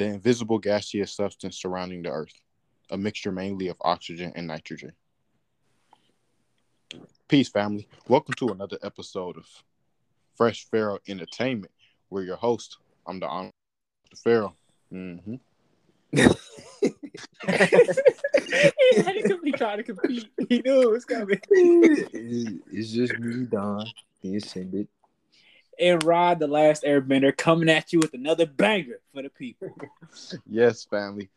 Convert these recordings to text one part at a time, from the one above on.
the invisible gaseous substance surrounding the Earth, a mixture mainly of oxygen and nitrogen. Peace, family. Welcome to another episode of Fresh Pharaoh Entertainment. We're your host. I'm the honor the Pharaoh. Mm-hmm. he had to be trying to compete. He knew it was coming. it's just me, Don, the ascended. And Rod, the last airbender, coming at you with another banger for the people. yes, family.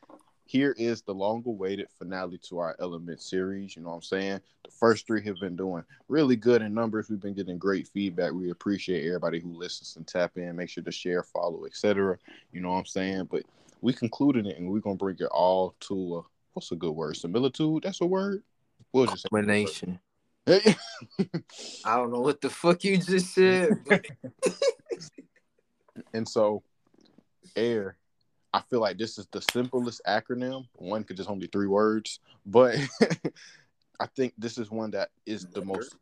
Here is the long awaited finale to our Element series. You know what I'm saying? The first three have been doing really good in numbers. We've been getting great feedback. We appreciate everybody who listens and tap in. Make sure to share, follow, etc. You know what I'm saying? But we concluded it and we're gonna bring it all to a what's a good word? Similitude? That's a word. We'll just combination. I don't know what the fuck you just said. and so, air. I feel like this is the simplest acronym. One could just only three words, but I think this is one that is the most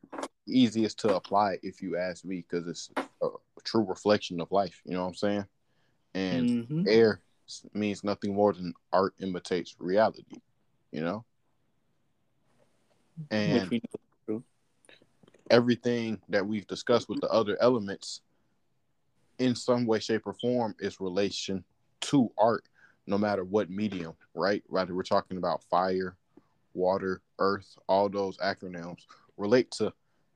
easiest to apply if you ask me, because it's a true reflection of life. You know what I'm saying? And mm-hmm. air means nothing more than art imitates reality. You know, and everything that we've discussed with the other elements in some way shape or form is relation to art no matter what medium right? Whether we're talking about fire water earth all those acronyms relate to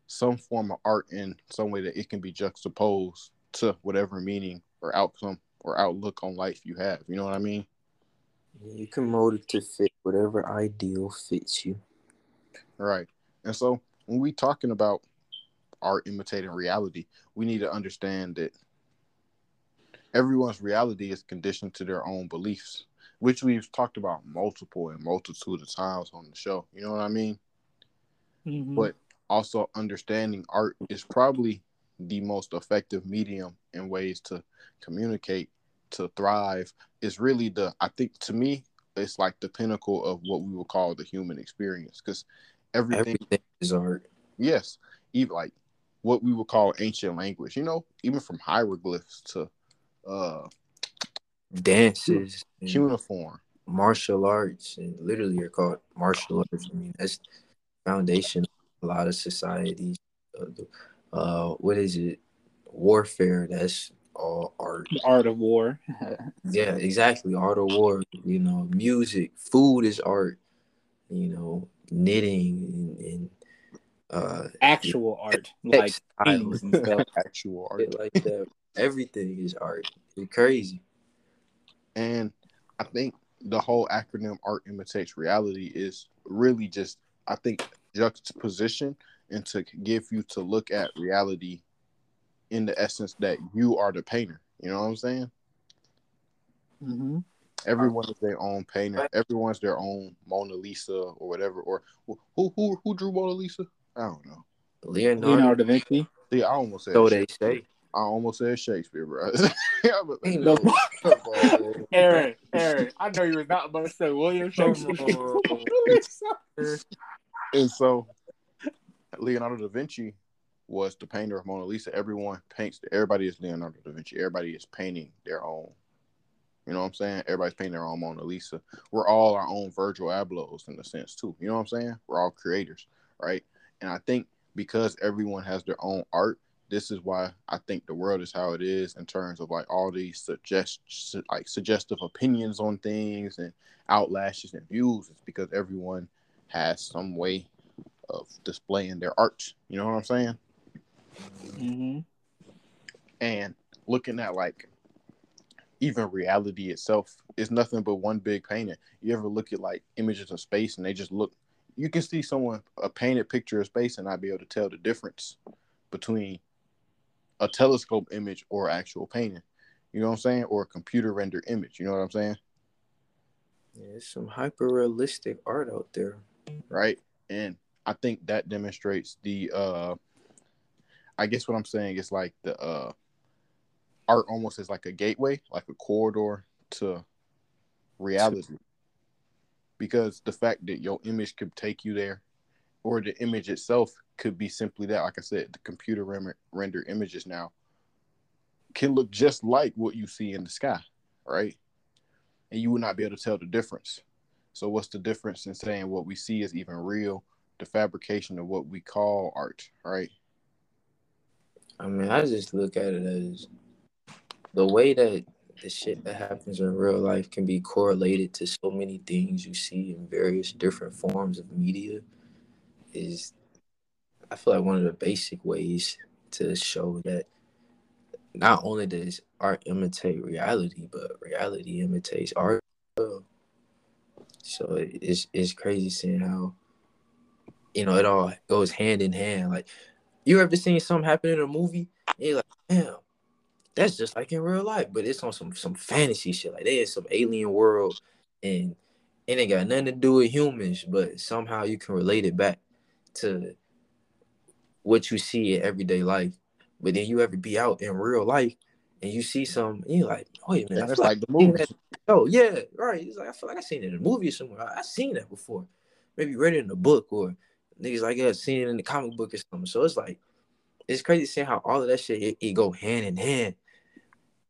some form of art in some way that it can be juxtaposed to whatever meaning or outcome or outlook on life you have. You know what i mean? You can mold it to fit whatever ideal fits you. Right. And so when we talking about art imitating reality, we need to understand that everyone's reality is conditioned to their own beliefs, which we've talked about multiple and multitude of times on the show. You know what I mean? Mm-hmm. But also understanding art is probably the most effective medium in ways to communicate, to thrive. Is really the I think to me it's like the pinnacle of what we would call the human experience because everything, everything is art. Yes, even like what we would call ancient language. You know, even from hieroglyphs to uh, dances, cuneiform, martial arts, and literally are called martial arts. I mean, that's foundation of a lot of societies. Uh, uh, what is it? Warfare. That's all art. Art of war. yeah, exactly. Art of war. You know, music, food is art. You know, knitting and, and uh actual art like actual art. Like that. Everything is art. It's crazy. And i think the whole acronym art imitates reality is really just i think juxtaposition and to give you to look at reality in the essence that you are the painter. You know what i'm saying? Mm-hmm. Everyone is their own painter everyone's their own mona lisa or whatever or who who who drew mona lisa I don't know. Leonardo, Leonardo da Vinci. See, I almost said. So they say. I almost said Shakespeare, bro. no. Aaron, Aaron, I know you were not about to say William Shakespeare. and so, Leonardo da Vinci was the painter of Mona Lisa. Everyone paints. Everybody is Leonardo da Vinci. Everybody is painting their own. You know what I'm saying? Everybody's painting their own Mona Lisa. We're all our own Virgil Ablohs in a sense too. You know what I'm saying? We're all creators right? And I think because everyone has their own art, this is why I think the world is how it is in terms of like all these suggest like suggestive opinions on things and outlashes and views. It's because everyone has some way of displaying their art. You know what I'm saying? Mm-hmm. And looking at like even reality itself is nothing but one big painting. You ever look at like images of space and they just look you can see someone a painted picture of space and not be able to tell the difference between a telescope image or actual painting. You know what I'm saying? Or a computer rendered image. You know what I'm saying? Yeah, it's some hyper realistic art out there. Right. And I think that demonstrates the uh I guess what I'm saying is like the uh art almost is like a gateway, like a corridor to reality because the fact that your image could take you there or the image itself could be simply that like i said the computer render, render images now can look just like what you see in the sky right and you would not be able to tell the difference. So what's the difference in saying what we see is even real, the fabrication of what we call art, right? I mean, I just look at it as the way that the shit that happens in real life can be correlated to so many things you see in various different forms of media is I feel like one of the basic ways to show that not only does art imitate reality, but reality imitates art. So it's it's crazy seeing how you know it all goes hand in hand. Like you ever seen something happen in a movie? you're like, damn, that's just like in real life, but it's on some some fantasy shit. Like they in some alien world, and it ain't got nothing to do with humans, but somehow you can relate it back to what you see in everyday life. But then you ever be out in real life and you see some, and you're like, wait a minute, that's like, like the movie. Oh yeah, right. It's like I feel like I seen it in a movie somewhere. I, I seen that before. Maybe read it in a book or niggas like I seen it in the comic book or something. So it's like it's crazy seeing how all of that shit it, it go hand in hand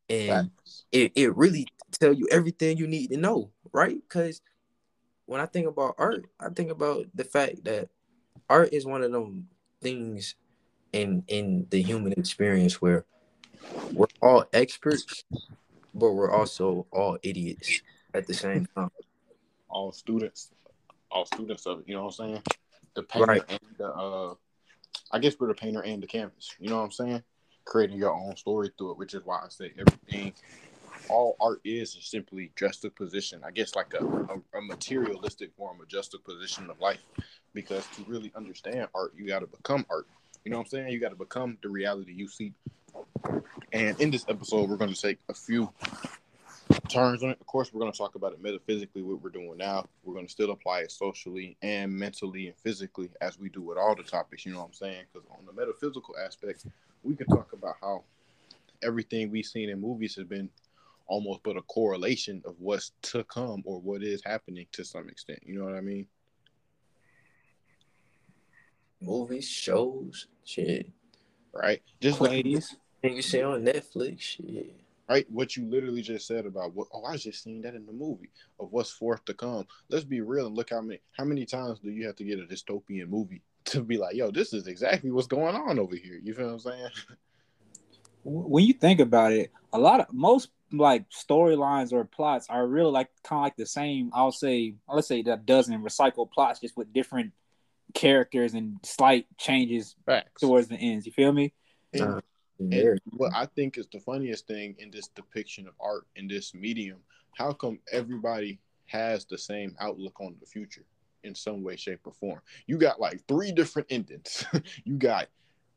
and it, it really tell you everything you need to know right? Because when i think about art i think about the fact that art is one of them things in in the human experience where we're all experts but we're also all idiots at the same time. All students all students of it you know what i'm saying? The painter right. and the uh i guess we're the painter and the canvas you know what i'm saying creating your own story through it, which is why I say everything, all art is is simply juxtaposition. I guess like a, a, a materialistic form of juxtaposition of life. Because to really understand art, you got to become art. You know what I'm saying? You got to become the reality you see. And in this episode, we're going to take a few turns on it. Of course, we're going to talk about it metaphysically, what we're doing now. We're going to still apply it socially and mentally and physically as we do with all the topics. You know what I'm saying? Because on the metaphysical aspect, we can talk about how everything we've seen in movies has been almost but a correlation of what's to come or what is happening to some extent. You know what I mean? Movies, shows, shit. Right? Just ladies. Like, you see on Netflix, shit. Right? What you literally just said about what oh I just seen that in the movie of what's forth to come. Let's be real and look how many how many times do you have to get a dystopian movie to be like, yo, this is exactly what's going on over here. You feel what I'm saying? When you think about it, a lot of most like storylines or plots are really like kind of like the same. I'll say, let's say that dozen recycled plots just with different characters and slight changes Facts. towards the ends. You feel me? And, uh, and what I think is the funniest thing in this depiction of art in this medium, how come everybody has the same outlook on the future? In some way, shape, or form. You got like three different endings. you got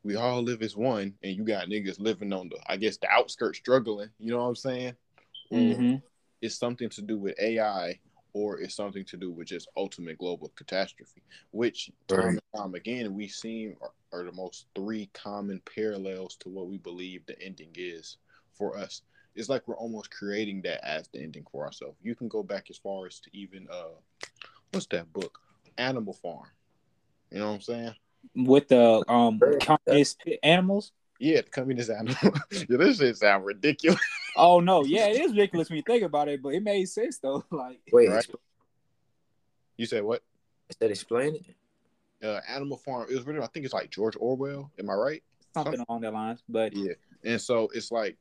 we all live as one, and you got niggas living on the, I guess, the outskirts struggling. You know what I'm saying? Mm-hmm. It's something to do with AI, or it's something to do with just ultimate global catastrophe, which time right. and time again we see are, are the most three common parallels to what we believe the ending is for us it's like we're almost creating that as the ending for ourselves. You can go back as far as to even uh what's that book? Animal Farm. You know what I'm saying? With the um communist animals. Yeah, the communist animal. yeah, this shit sound ridiculous. oh no, yeah, it is ridiculous when you think about it, but it made sense though. Like, wait, right? you said what? Is that explain it? Uh, Animal Farm. It was written. I think it's like George Orwell. Am I right? Something, Something along that lines. But yeah, and so it's like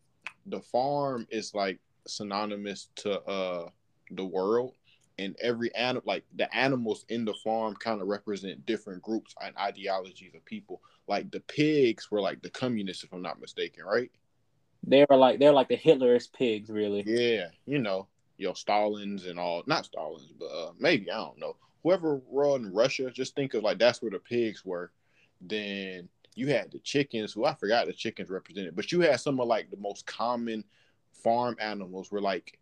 the farm is like synonymous to uh the world and every animal like the animals in the farm kind of represent different groups and ideologies of people. Like the pigs were like the communists if i'm not mistaken right? They were like they're like the hitler's pigs really. Yeah you know your stalins and all not stalins but uh, maybe i don't know. Whoever run russia just think of like that's where the pigs were. Then you had the chickens who i forgot the chickens represented but you had some of like the most common farm animals were like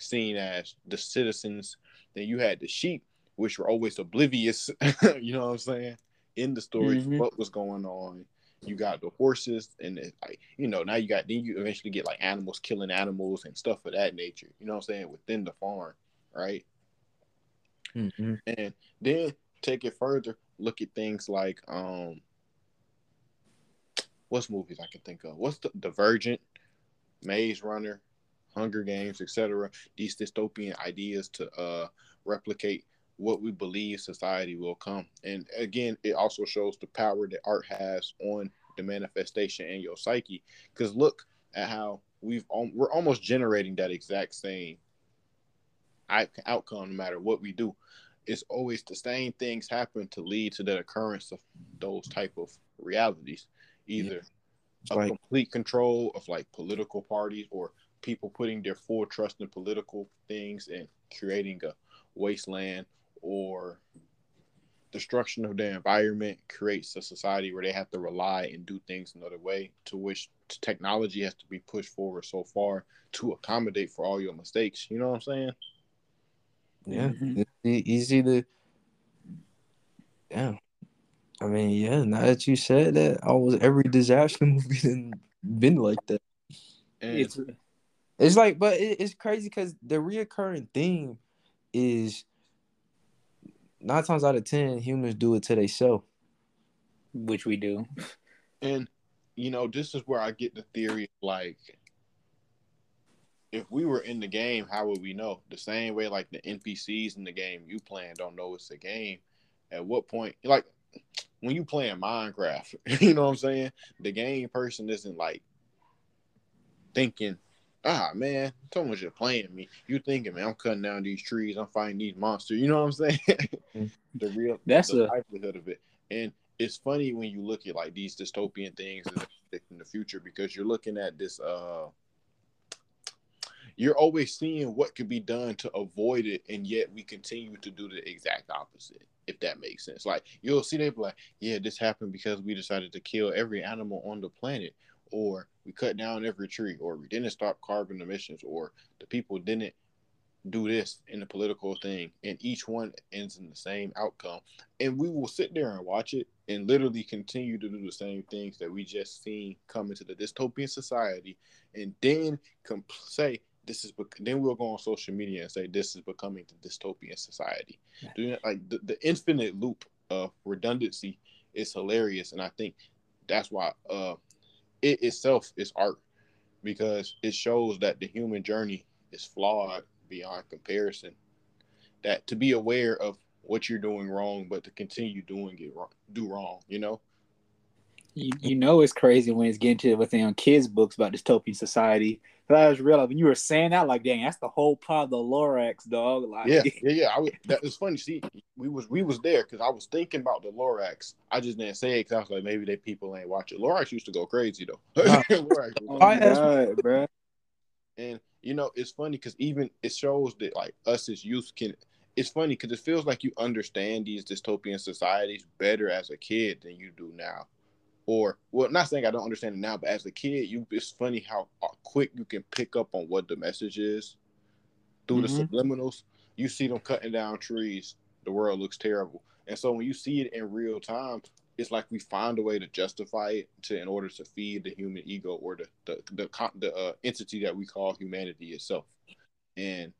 seen as the citizens. Then you had the sheep, which were always oblivious, you know what I'm saying, in the story, mm-hmm. what was going on. You got the horses, and it, like you know, now you got then you eventually get like animals killing animals and stuff of that nature. You know what I'm saying within the farm, right? Mm-hmm. And then take it further. Look at things like um, what's movies I can think of? What's the Divergent, Maze Runner, Hunger Games, etc. These dystopian ideas to uh, replicate what we believe society will come. And again, it also shows the power that art has on the manifestation in your psyche. Because look at how we've we're almost generating that exact same outcome no matter what we do. It's always the same things happen to lead to the occurrence of those type of realities, either yeah. a like, complete control of like political parties or people putting their full trust in political things and creating a wasteland or destruction of their environment creates a society where they have to rely and do things another way to which technology has to be pushed forward so far to accommodate for all your mistakes. You know what i'm saying? Yeah. Mm-hmm. it's easy to yeah. I mean yeah now that you said that almost every disaster movie been like that. And it's it's like but it's crazy because the reoccurring theme is nine times out of ten, humans do it to themselves. Which we do. And you know, this is where I get the theory like if we were in the game, how would we know? The same way like the NPCs in the game you playing don't know it's a game. At what point like when you playing Minecraft, you know what I'm saying? The game person isn't like thinking ah man, someone's just playing me. You thinking, man, I'm cutting down these trees, I'm fighting these monsters. You know what I'm saying? The real that's the a livelihood of it. And it's funny when you look at like these dystopian things in the future because you're looking at this uh you're always seeing what could be done to avoid it, and yet we continue to do the exact opposite. If that makes sense, like you'll see they be like, "Yeah, this happened because we decided to kill every animal on the planet," or we cut down every tree, or we didn't stop carbon emissions, or the people didn't do this in the political thing, and each one ends in the same outcome. And we will sit there and watch it and literally continue to do the same things that we just seen come into the dystopian society, and then comp- say this is. Bec- then we'll go on social media and say this is becoming the dystopian society. Yeah. Like the, the infinite loop of redundancy is hilarious, and I think that's why uh, it itself is art because it shows that the human journey is flawed beyond comparison. That to be aware of what you're doing wrong, but to continue doing it wrong, do wrong, you know. You, you know it's crazy when it's getting to within kids' books about dystopian society that was real. When you were saying that, like, dang, that's the whole part of the Lorax, dog. Like, yeah, yeah, yeah. I was, that was funny. See, we was we was there because I was thinking about the Lorax. I just didn't say it because I was like, maybe they people ain't watch it. Lorax used to go crazy though. Lorax oh, God, bro. And you know, it's funny because even it shows that like us as youth can. It's funny because it feels like you understand these dystopian societies better as a kid than you do now or well, not saying I don't understand it now, but as a kid, you it's funny how uh, quick you can pick up on what the message is through mm-hmm. the subliminals. You see them cutting down trees, the world looks terrible, and so when you see it in real time, it's like we find a way to justify it to in order to feed the human ego or the the the, the uh, entity that we call humanity itself, and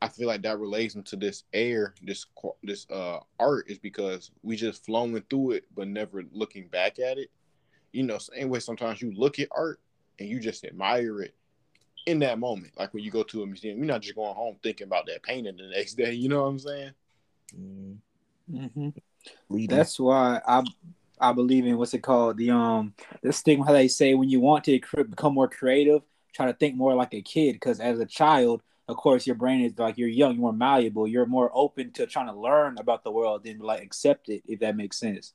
I feel like that relates into this air, this this uh art is because we just flowing through it, but never looking back at it. You know, same way sometimes you look at art and you just admire it in that moment. Like when you go to a museum, you're not just going home thinking about that painting the next day. You know what I'm saying? Mm-hmm. That's why I I believe in what's it called the um this thing how they say when you want to become more creative, try to think more like a kid because as a child of course your brain is like you're young, you're more malleable, you're more open to trying to learn about the world than like accept it, if that makes sense.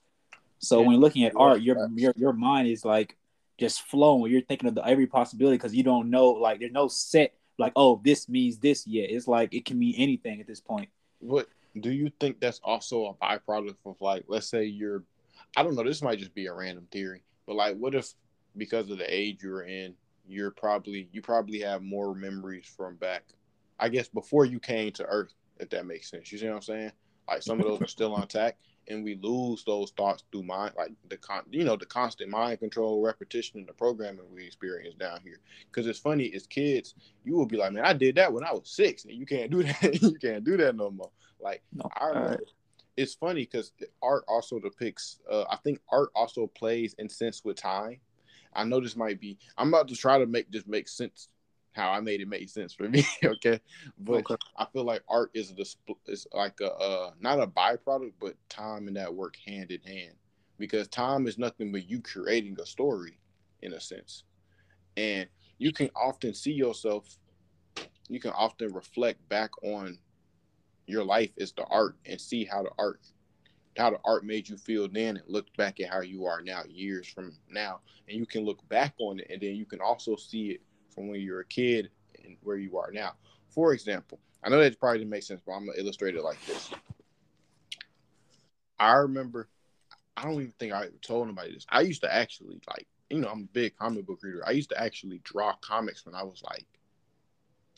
So yeah. when you're looking at art, your your your mind is like just flowing. You're thinking of the, every possibility because you don't know like there's no set like oh this means this yet. It's like it can mean anything at this point. What do you think that's also a byproduct of like let's say you're I don't know this might just be a random theory, but like what if because of the age you're in, you're probably you probably have more memories from back I guess before you came to Earth, if that makes sense. You see what I'm saying? Like some of those are still intact, and we lose those thoughts through mind, like the con, you know, the constant mind control, repetition, and the programming we experience down here. Because it's funny, as kids, you will be like, man, I did that when I was six, and you can't do that. you can't do that no more. Like no, I remember. Right. It's funny because art also depicts. Uh, I think art also plays in sense with time. I know this might be. I'm about to try to make this make sense how I made it make sense for me. okay, but Okay. I feel like art is a disp- is like a uh, not a byproduct, but time and that work hand in hand because time is nothing but you creating a story in a sense, and you can often see yourself. You can often reflect back on your life as the art and see how the art how the art made you feel then and look back at how you are now years from now and you can look back on it and then you can also see it from when you were a kid and where you are now for example i know that probably didn't make sense but i'm gonna illustrate it like this i remember i don't even think i ever told anybody this i used to actually like you know i'm a big comic book reader i used to actually draw comics when i was like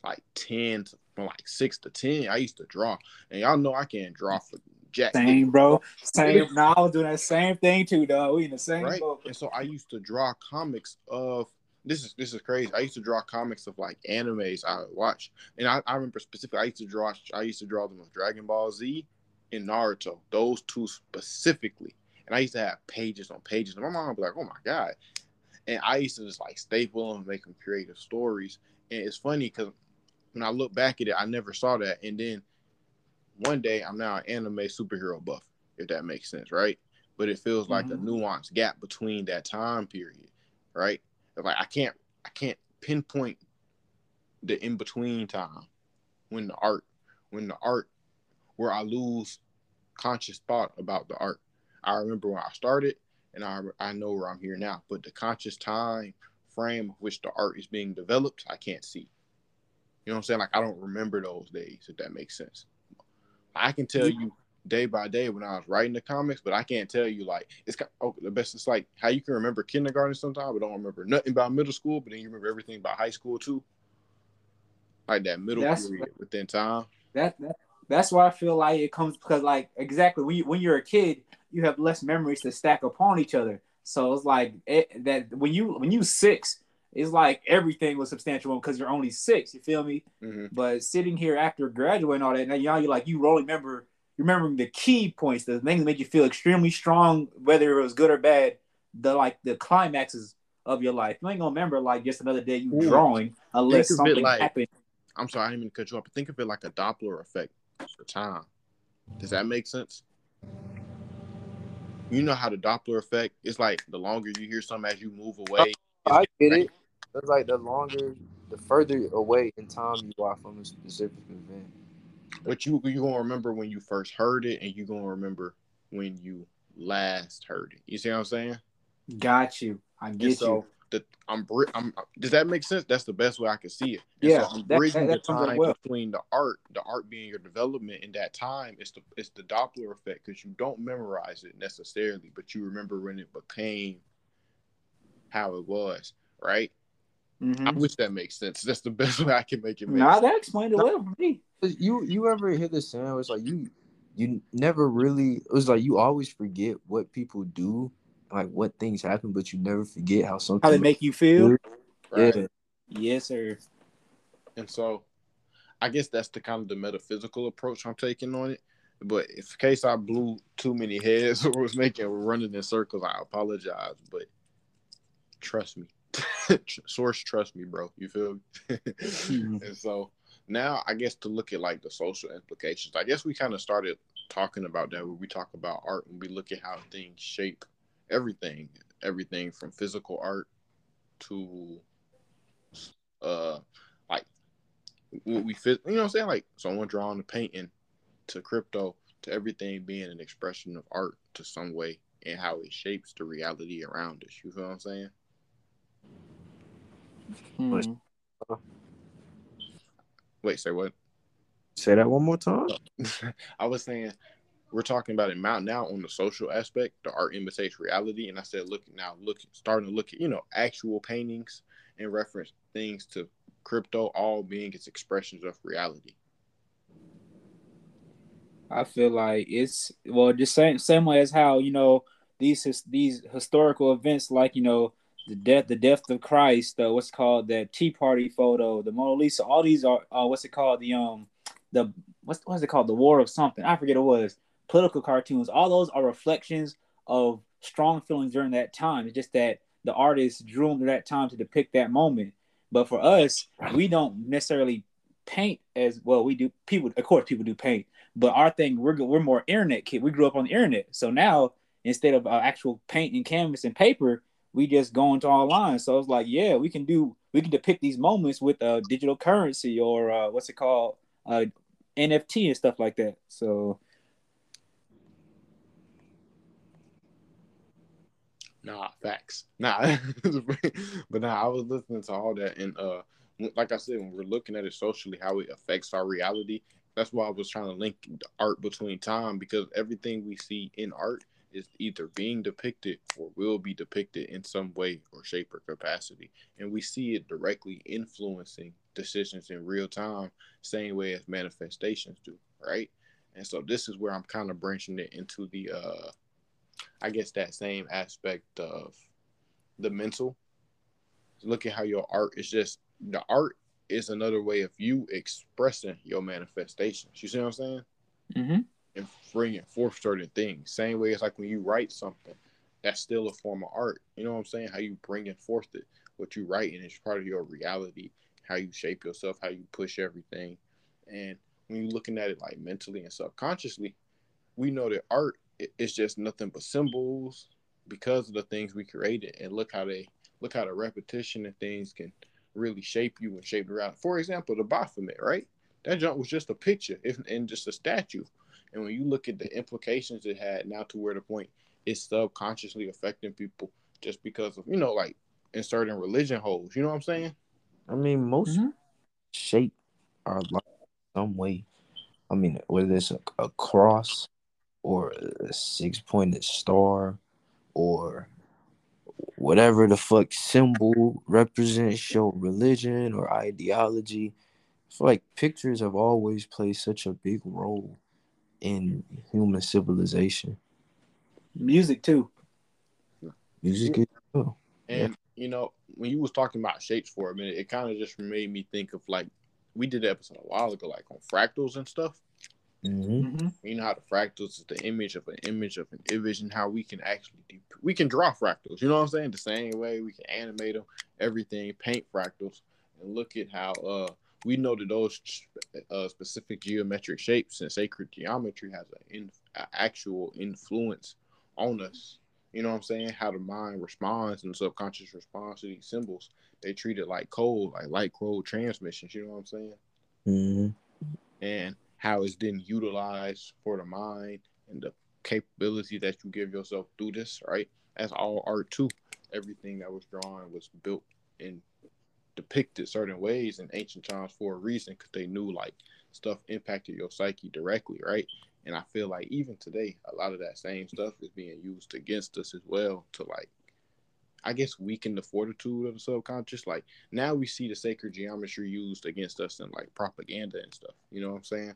like 10 to, from like 6 to 10 i used to draw and y'all know i can't draw for jack Same, bro. Same. No, I was doing that same thing too, dog. We in the same right? boat. And so I used to draw comics of this is this is crazy. I used to draw comics of like animes I would watch, and I, I remember specifically I used to draw I used to draw them of Dragon Ball Z and Naruto, those two specifically. And I used to have pages on pages, and my mom would be like, "Oh my god!" And I used to just like staple them, and make them creative stories. And it's funny because when I look back at it, I never saw that. And then one day, I'm now an anime superhero buff, if that makes sense, right? But it feels like a Mhm. nuanced gap between that time period, right? Like I can't, I can't pinpoint the in between time when the art, when the art, where I lose conscious thought about the art. I remember when I started, and I I know where I'm here now. But the conscious time frame of which the art is being developed, I can't see. You know what I'm saying? Like I don't remember those days, if that makes sense. I can tell you day by day when I was writing the comics, but I can't tell you like it's kind oh, the best. It's like how you can remember kindergarten sometimes, but don't remember nothing about middle school, but then you remember everything about high school too. Like that middle That's- period within time. That, that that's why I feel like it comes because like exactly when you when you're a kid, you have less memories to stack upon each other. So it's like it, that when you when you six, it's like everything was substantial because you're only six. You feel me? hmm But sitting here after graduating all that, now y'all you like you only remember remembering the key points, the things that made you feel extremely strong, whether it was good or bad. The like the climaxes of your life. You ain't gonna remember like just another day you Ooh. drawing unless Think of it something like- happened. I'm sorry, I didn't mean to cut you off, but think of it like a Doppler effect for time. Does that make sense? You know how the Doppler effect is like the longer you hear something as you move away. Oh, I get it. It's like the longer, the further away in time you are from a specific event. But you you gonna remember when you first heard it, and you gonna remember when you last heard it. You see what I'm saying? Got you. I And get so you. the I'm, bri- I'm does that make sense? That's the best way I can see it. And Yeah, so I'm that- bridging that- that the time well. between the art, the art being your development and that time. It's the it's the Doppler effect because you don't memorize it necessarily, but you remember when it became how it was, right? I Mhm. wish that makes sense. That's the best way I can make it make Nah, sense. that explained it well for me. You you ever hear the saying? where It's like you you never really. It was like you always forget what people do, like what things happen, but you never forget how something. How they make you feel? Right? Yeah. Yes, sir. And so I guess that's the kind of the metaphysical approach I'm taking on it. But in case I blew too many heads or was making running in circles, I apologize. But trust me. Source trust me, bro. You feel me? Mhm. and so now I guess to look at like the social implications, I guess we kind of started talking about that when we talk about art and we look at how things shape everything, everything from physical art to uh like what we fit you know what I'm saying? Like someone drawing a painting to crypto to everything being an expression of art to some way and how it shapes the reality around us. You feel what I'm saying? Mhm. Wait, say what? Say that one more time. Oh, I was saying we're talking about it now now on the social aspect, the art imitates reality, and I said look now look starting to look at you know actual paintings and reference things to crypto all being its expressions of reality. I feel like it's well the same same way as how you know these these historical events like you know the death the death of Christ, uh, what's called that Tea Party photo, the Mona Lisa, all these are uh, what's it called the um the what's what's it called the War of something I forget it was political cartoons. All those are reflections of strong feelings during that time. It's just that the artist drew them to that time to depict that moment. But for us, we don't necessarily paint as well. We do people, of course, people do paint, but our thing we're we're more internet kid. We grew up on the internet, so now instead of uh, actual paint and canvas and paper, we just go into online. So it's like, yeah, we can do we can depict these moments with uh, digital currency or uh, what's it called, uh, NFT and stuff like that. So. Nah, facts. Nah, but nah, I was listening to all that, and uh, like I said, when we're looking at it socially, how it affects our reality. That's why I was trying to link the art between time because everything we see in art is either being depicted or will be depicted in some way or shape or capacity. And we see it directly influencing decisions in real time, same way as manifestations do, right? And so this is where I'm kind of branching it into the uh I guess that same aspect of the mental. Look at how your art is just the art is another way of you expressing your manifestations. You see what I'm saying? Mm-hmm and bringing forth certain things. Same way it's like when you write something, that's still a form of art. You know what I'm saying? How you bring it forth it, what you write, and it's part of your reality, how you shape yourself, how you push everything. And when you're looking at it like mentally and subconsciously, we know that art is just nothing but symbols because of the things we created. And look how they look how the repetition and things can really shape you and shape around. For example, the Baphomet, right? That junk was just a picture if, and just a statue. And when you look at the implications it had now to where the point it's subconsciously affecting people just because of, you know, like in certain religion holes. You know what I'm saying? I mean, most mm-hmm. shape our life some way. I mean, whether it's a, a cross or a six pointed star or whatever the fuck symbol represents your religion or ideology. I feel like pictures have always played such a big role in human civilization. Music too. Music is too. And yeah. you know, when you was talking about shapes for a minute, it kind of just made me think of like we did an episode a while ago, like on fractals and stuff. Mm-hmm. mm-hmm. You know how the fractals is the image of an image of an image, and how we can actually de- we can draw fractals. You know what I'm saying? The same way we can animate them, everything, paint fractals, and look at how uh we know that those uh, specific geometric shapes and sacred geometry has an in, actual influence on us. You know what I'm saying? How the mind responds and the subconscious responds to these symbols. They treat it like code, like light code transmissions. You know what I'm saying? Mm-hmm. And how it's then utilized for the mind and the capability that you give yourself through this, right? That's all art too. Everything that was drawn was built in depicted certain ways in ancient times for a reason because they knew like stuff impacted your psyche directly, right? And I feel like even today, a lot of that same stuff is being used against us as well to like, I guess, weaken the fortitude of the subconscious. Like now we see the sacred geometry used against us in like propaganda and stuff. You know what I'm saying?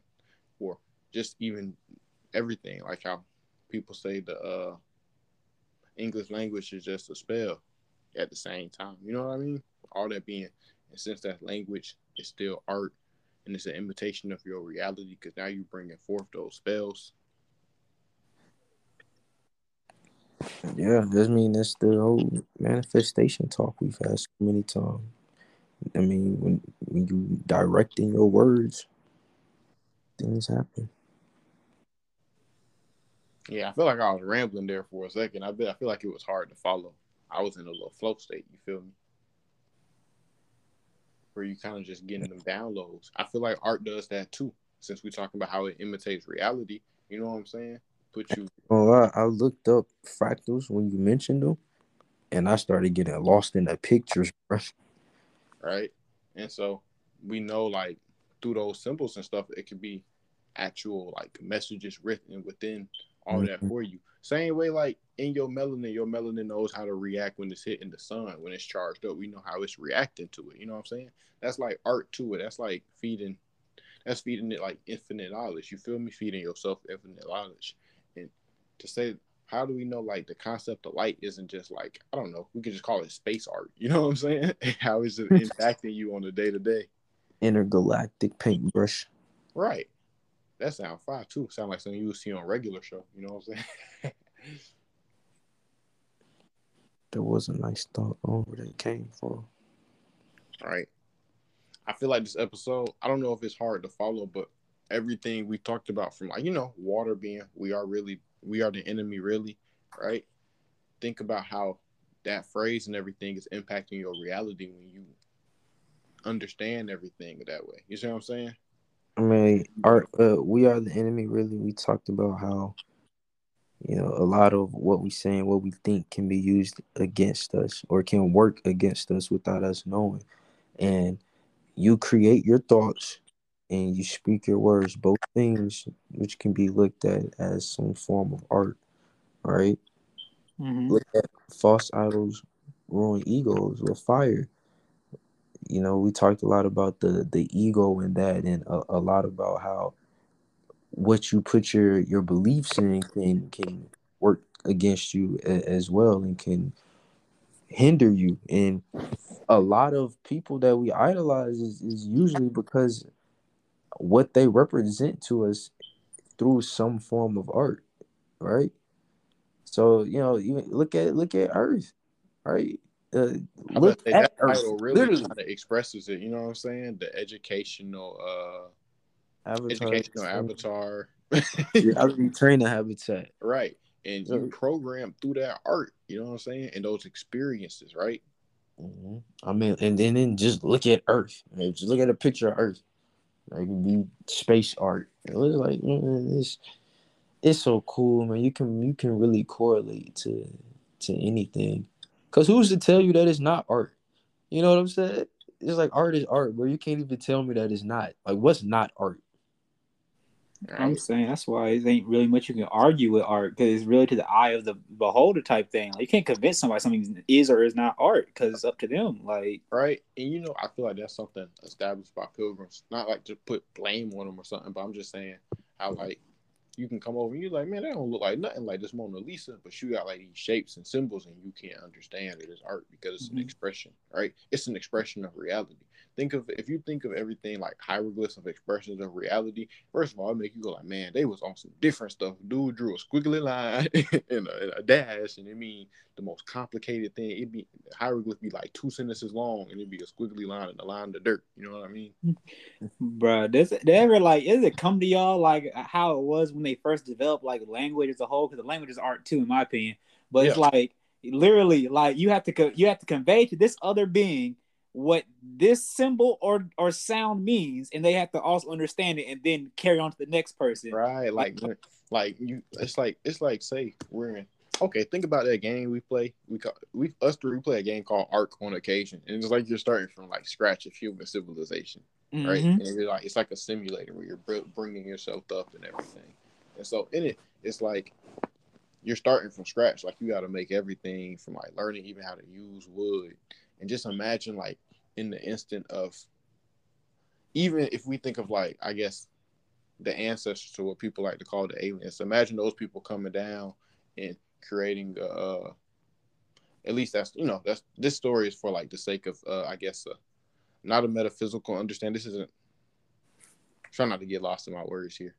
Or just even everything, like how people say the uh, English language is just a spell at the same time. You know what I mean? all that being, and since that language is still art and it's an imitation of your reality, because now you're bringing forth those spells. Yeah, does mean that's the whole manifestation talk we've had so many times. I mean, when when you directing your words, things happen. Yeah, I feel like I was rambling there for a second. I bet I feel like it was hard to follow. I was in a little flow state. You feel me? where you kind of just getting them downloads. I feel like art does that too, since we're talking about how it imitates reality. You know what I'm saying? Put you. Oh, I, I looked up fractals when you mentioned them, and I started getting lost in the pictures, Right, and so we know like through those symbols and stuff, it could be actual like messages written within all mm-hmm. that for you. Same way, like in your melanin, your melanin knows how to react when it's hitting the sun, when it's charged up. We know how it's reacting to it. You know what I'm saying? That's like art to it. That's like feeding. That's feeding it like infinite knowledge. You feel me? Feeding yourself infinite knowledge. And to say, how do we know like the concept of light isn't just like I don't know. We could just call it space art. You know what I'm saying? how is it impacting you on a day to day? Intergalactic paintbrush. Right. That sound fire too. Sound like something you would see on a regular show. You know what I'm saying? there was a nice thought on where they came from. All right. I feel like this episode, I don't know if it's hard to follow, but everything we talked about from like, you know, water being we are really we are the enemy really, right? Think about how that phrase and everything is impacting your reality when you understand everything that way. You see what I'm saying? I mean, our uh, we are the enemy. Really, we talked about how you know a lot of what we say and what we think can be used against us or can work against us without us knowing. And you create your thoughts and you speak your words, both things which can be looked at as some form of art. Right? Mm-hmm. Look at false idols ruin egos with fire you know we talked a lot about the the ego and that and a, a lot about how what you put your your beliefs in can can work against you a, as well and can hinder you. And a lot of people that we idolize is, is usually because what they represent to us through some form of art right? So you know you look at look at earth right? Uh, look at title really literally. kind of expresses it. You know what I'm saying? The educational, uh, Avatar. educational avatar, Yeah, I mean, train the habitat. right? And you program through that art. You know what I'm saying? And those experiences, right? Mhm. I mean, and then, then just look at Earth. I mean, just look at a picture of Earth. Like it can be space art. It like man, it's it's so cool, man. You can you can really correlate to to anything. Cause who's to tell you that it's not art? You know what I'm saying? It's like art is art, bro. You can't even tell me that it's not. Like what's not art? I'm saying that's why it ain't really much you can argue with art because it's really to the eye of the beholder type thing. Like you can't convince somebody something is or is not art because it's up to them. Like right? And you know, I feel like that's something established by pilgrims. Not like to put blame on them or something, but I'm just saying how like you can come over and you're like, man, that don't look like nothing like this Mona Lisa, but you got like these shapes and symbols and you can't understand it as art because it's Mhm. an expression, right? It's an expression of reality. Think of if you think of everything like hieroglyphs of expressions of reality. First of all, it make you go like, man, they was on some different stuff. Dude drew a squiggly line and, a, and a dash, and it mean the most complicated thing. It be hieroglyph be like two sentences long, and it'd be a squiggly line and a line of dirt. You know what I mean? Bruh, does it they ever like does it come to y'all like how it was when they first developed like language as a whole? Because the language is art too, in my opinion. But it's like literally like you have to co- you have to convey to this other being what this symbol or or sound means, and they have to also understand it and then carry on to the next person. Right, like like you it's like it's like say we're in okay, think about that game we play. We call we us three we play a game called Ark on occasion. And it's like you're starting from like scratch of human civilization. Right. Mhm. And like it's like a simulator where you're bringing yourself up and everything. And so in it, it's like you're starting from scratch. Like you got to make everything from like learning even how to use wood. And just imagine like in the instant of even if we think of like I guess the ancestors to what people like to call the aliens. Imagine those people coming down and creating uh at least that's you know that's this story is for like the sake of uh I guess uh, not a metaphysical understand this isn't try not to get lost in my words here.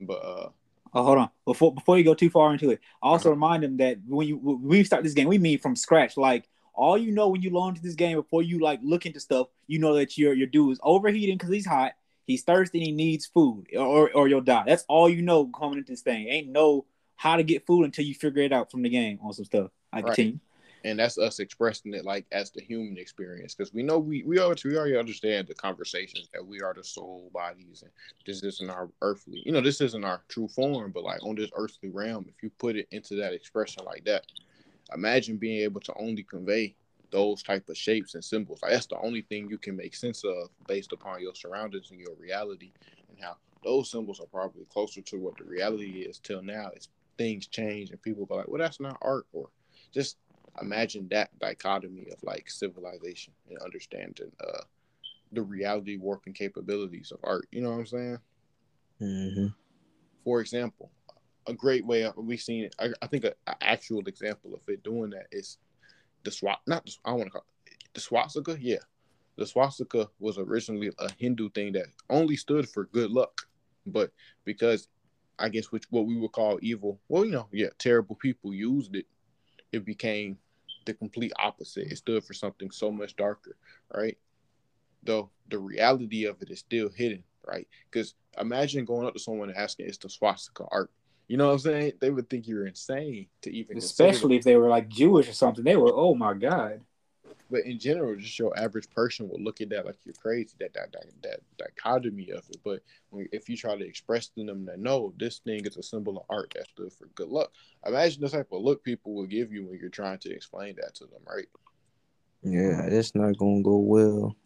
But uh Oh, hold on. Before before you go too far into it, also Uh-huh. remind them that when you when we start this game, we mean from scratch. Like all you know when you launch this game before you like look into stuff, you know that your your dude is overheating because he's hot, he's thirsty, and he needs food, or or you'll die. That's all you know coming into this thing. Ain't no how to get food until you figure it out from the game on some stuff. I Right. continue. and that's us expressing it like as the human experience because we know we we already we already understand the conversations that we are the soul bodies and this isn't our earthly you know this isn't our true form but like on this earthly realm if you put it into that expression like that imagine being able to only convey those type of shapes and symbols. Like that's the only thing you can make sense of based upon your surroundings and your reality and how those symbols are probably closer to what the reality is till now. It's things change and people go like well that's not art or just imagine that dichotomy of like civilization and understanding uh the reality warping capabilities of art. You know what i'm saying? Mm-hmm. for example a great way we've seen it I, I think an actual example of it doing that is the swat not the, i want to call it the swastika yeah the swastika was originally a hindu thing that only stood for good luck but because i guess which what we would call evil well you know yeah terrible people used it it became the complete opposite. It stood for something so much darker, right? though the reality of it is still hidden, right? Because imagine going up to someone and asking, "Is the swastika art?" You know what I'm saying? They would think you're insane to even, especially if they were like Jewish or something. They were, oh my god. But in general, just your average person will look at that like you're crazy. That that that, that dichotomy of it. But if you try to express to them that no, this thing is a symbol of art that stood for good luck. Imagine the type of look people will give you when you're trying to explain that to them, right? Yeah, it's not gonna go well.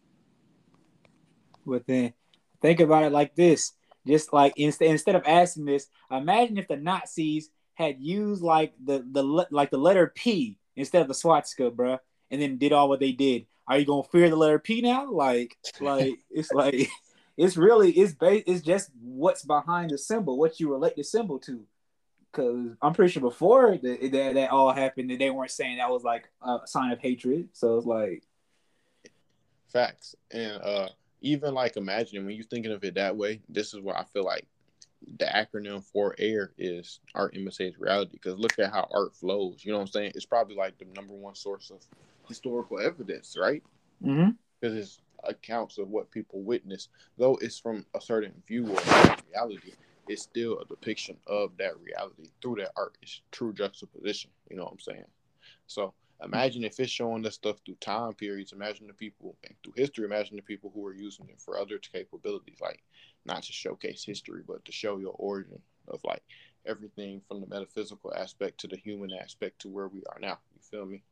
But then think about it like this: just like instead instead of asking this, imagine if the Nazis had used like the the like the letter P instead of the swastika, bro, and then did all what they did. Are you gonna fear the letter P now? Like, like it's like it's really it's ba- it's just what's behind the symbol, what you relate the symbol to. Because I'm pretty sure before that, that that all happened, that they weren't saying that was like a sign of hatred. So it's like facts and uh even like imagining when you're thinking of it that way, this is what I feel like the acronym for AIR is art imitates reality. Because look at how art flows. You know what I'm saying? It's probably like the number one source of historical evidence, right? Because mm-hmm. it's accounts of what people witness. Though it's from a certain view of reality, it's still a depiction of that reality through that art. It's true juxtaposition. You know what I'm saying? So Imagine if it's showing us stuff through time periods. Imagine the people and through history. Imagine the people who are using it for other capabilities, like not to showcase history, but to show your origin of like everything from the metaphysical aspect to the human aspect to where we are now. You feel me?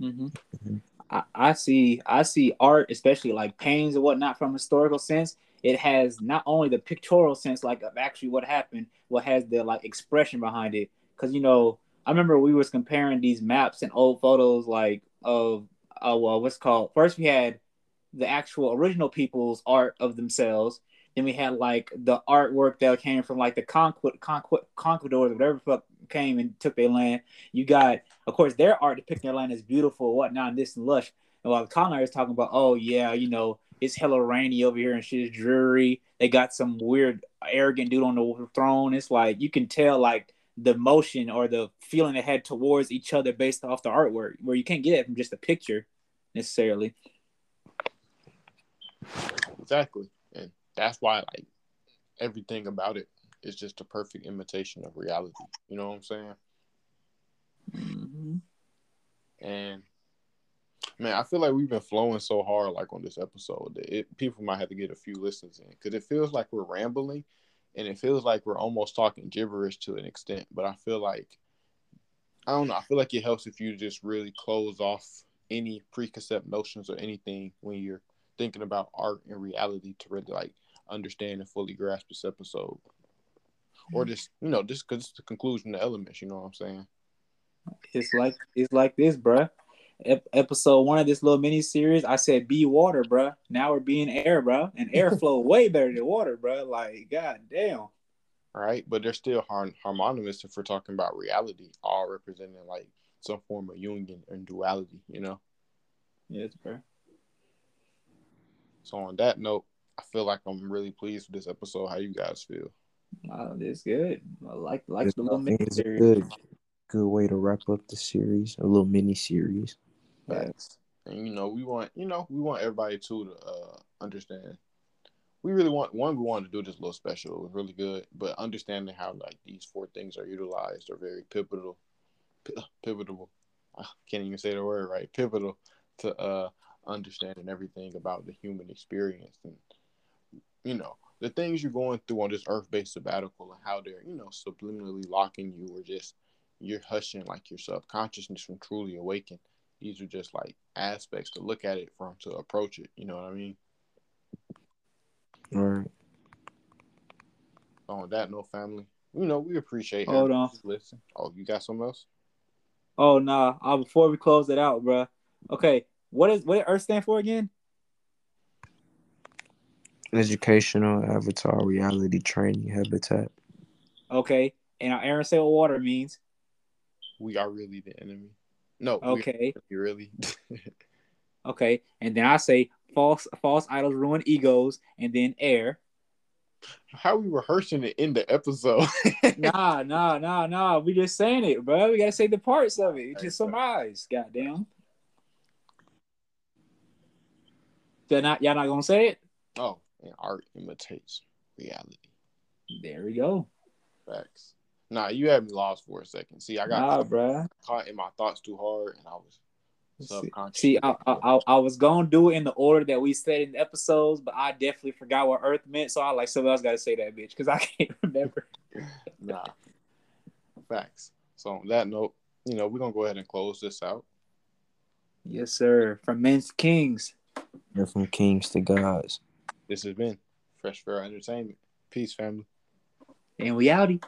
Mm-hmm. Mm-hmm. I, I see. I see art, especially like paintings and whatnot, from historical sense. It has not only the pictorial sense, like of actually what happened, what has the like expression behind it. Because you know, I remember we was comparing these maps and old photos like of uh, well, what's called first we had the actual original people's art of themselves. Then we had like the artwork that came from like the conquest, conquest, conquistadors, whatever fuck came and took their land. You got, of course, their art depicting their land as beautiful, whatnot, and this and lush. And while the colonizers talking about, oh yeah, you know, it's hella rainy over here and shit is dreary. They got some weird arrogant dude on the throne. It's like you can tell like the motion or the feeling they had towards each other based off the artwork, where you can't get it from just a picture necessarily. Exactly, and that's why like everything about it is just a perfect imitation of reality. You know what I'm saying? Mm-hmm. And man, I feel like we've been flowing so hard, like on this episode, that it, people might have to get a few listens in because it feels like we're rambling, and it feels like we're almost talking gibberish to an extent. But I feel like I don't know. I feel like it helps if you just really close off any preconceived notions or anything when you're thinking about art and reality to really like understand and fully grasp this episode, or mm-hmm. just you know just because it's the conclusion of the elements. You know what I'm saying? It's like it's like this, bruh episode one of this little mini series, I said be water, bro. Now we're being air, bro, and airflow way better than water, bro. Like, god damn. Right, but they're still har- harmonious if we're talking about reality, all representing like some form of union and duality, you know. Yes, bro. So on that note, I feel like I'm really pleased with this episode. How you guys feel? Uh, it's good. I like like the little mini series. Good, good way to wrap up the series, a little mini series. And you know, we want you know we want everybody too to uh, understand. We really want one. We wanted to do this little special. It was really good, but understanding how like these four things are utilized are very pivotal. P- pivotal. I can't even say the word right. Pivotal to uh, understanding everything about the human experience and you know the things you're going through on this earth-based sabbatical and how they're you know subliminally locking you or just you're hushing like your subconsciousness from truly awaken these are just like aspects to look at it from to approach it. You know what I mean? All right. On that no family, you know we appreciate. Hold on. Listen. Oh, you got something else? Oh nah. Uh, before we close it out, bro. Okay, what is what did Earth stand for again? Educational Avatar Reality Training Habitat. Okay, and our Aaron say what water means. We are really the enemy. No. Okay. You really. okay, and then I say false false idols ruin egos, and then air. How we rehearsing it in the episode? nah, nah, nah, nah. We just saying it, bro. We gotta say the parts of it. Just summarize. Goddamn. They're not y'all not gonna say it? Oh, and art imitates reality. There we go. Facts. Nah, you had me lost for a second. See, I got Nah, bruh. caught in my thoughts too hard, and I was See, subconscious. see I, I, I- I was gonna do it in the order that we said in the episodes, but I definitely forgot what Earth meant, so I like someone else got to say that bitch because I can't remember. nah. Facts. So on that note, you know, we're gonna go ahead and close this out. Yes, sir. From men's kings. You're from kings to gods. This has been Fresh Fair Entertainment. Peace, family. And we outie.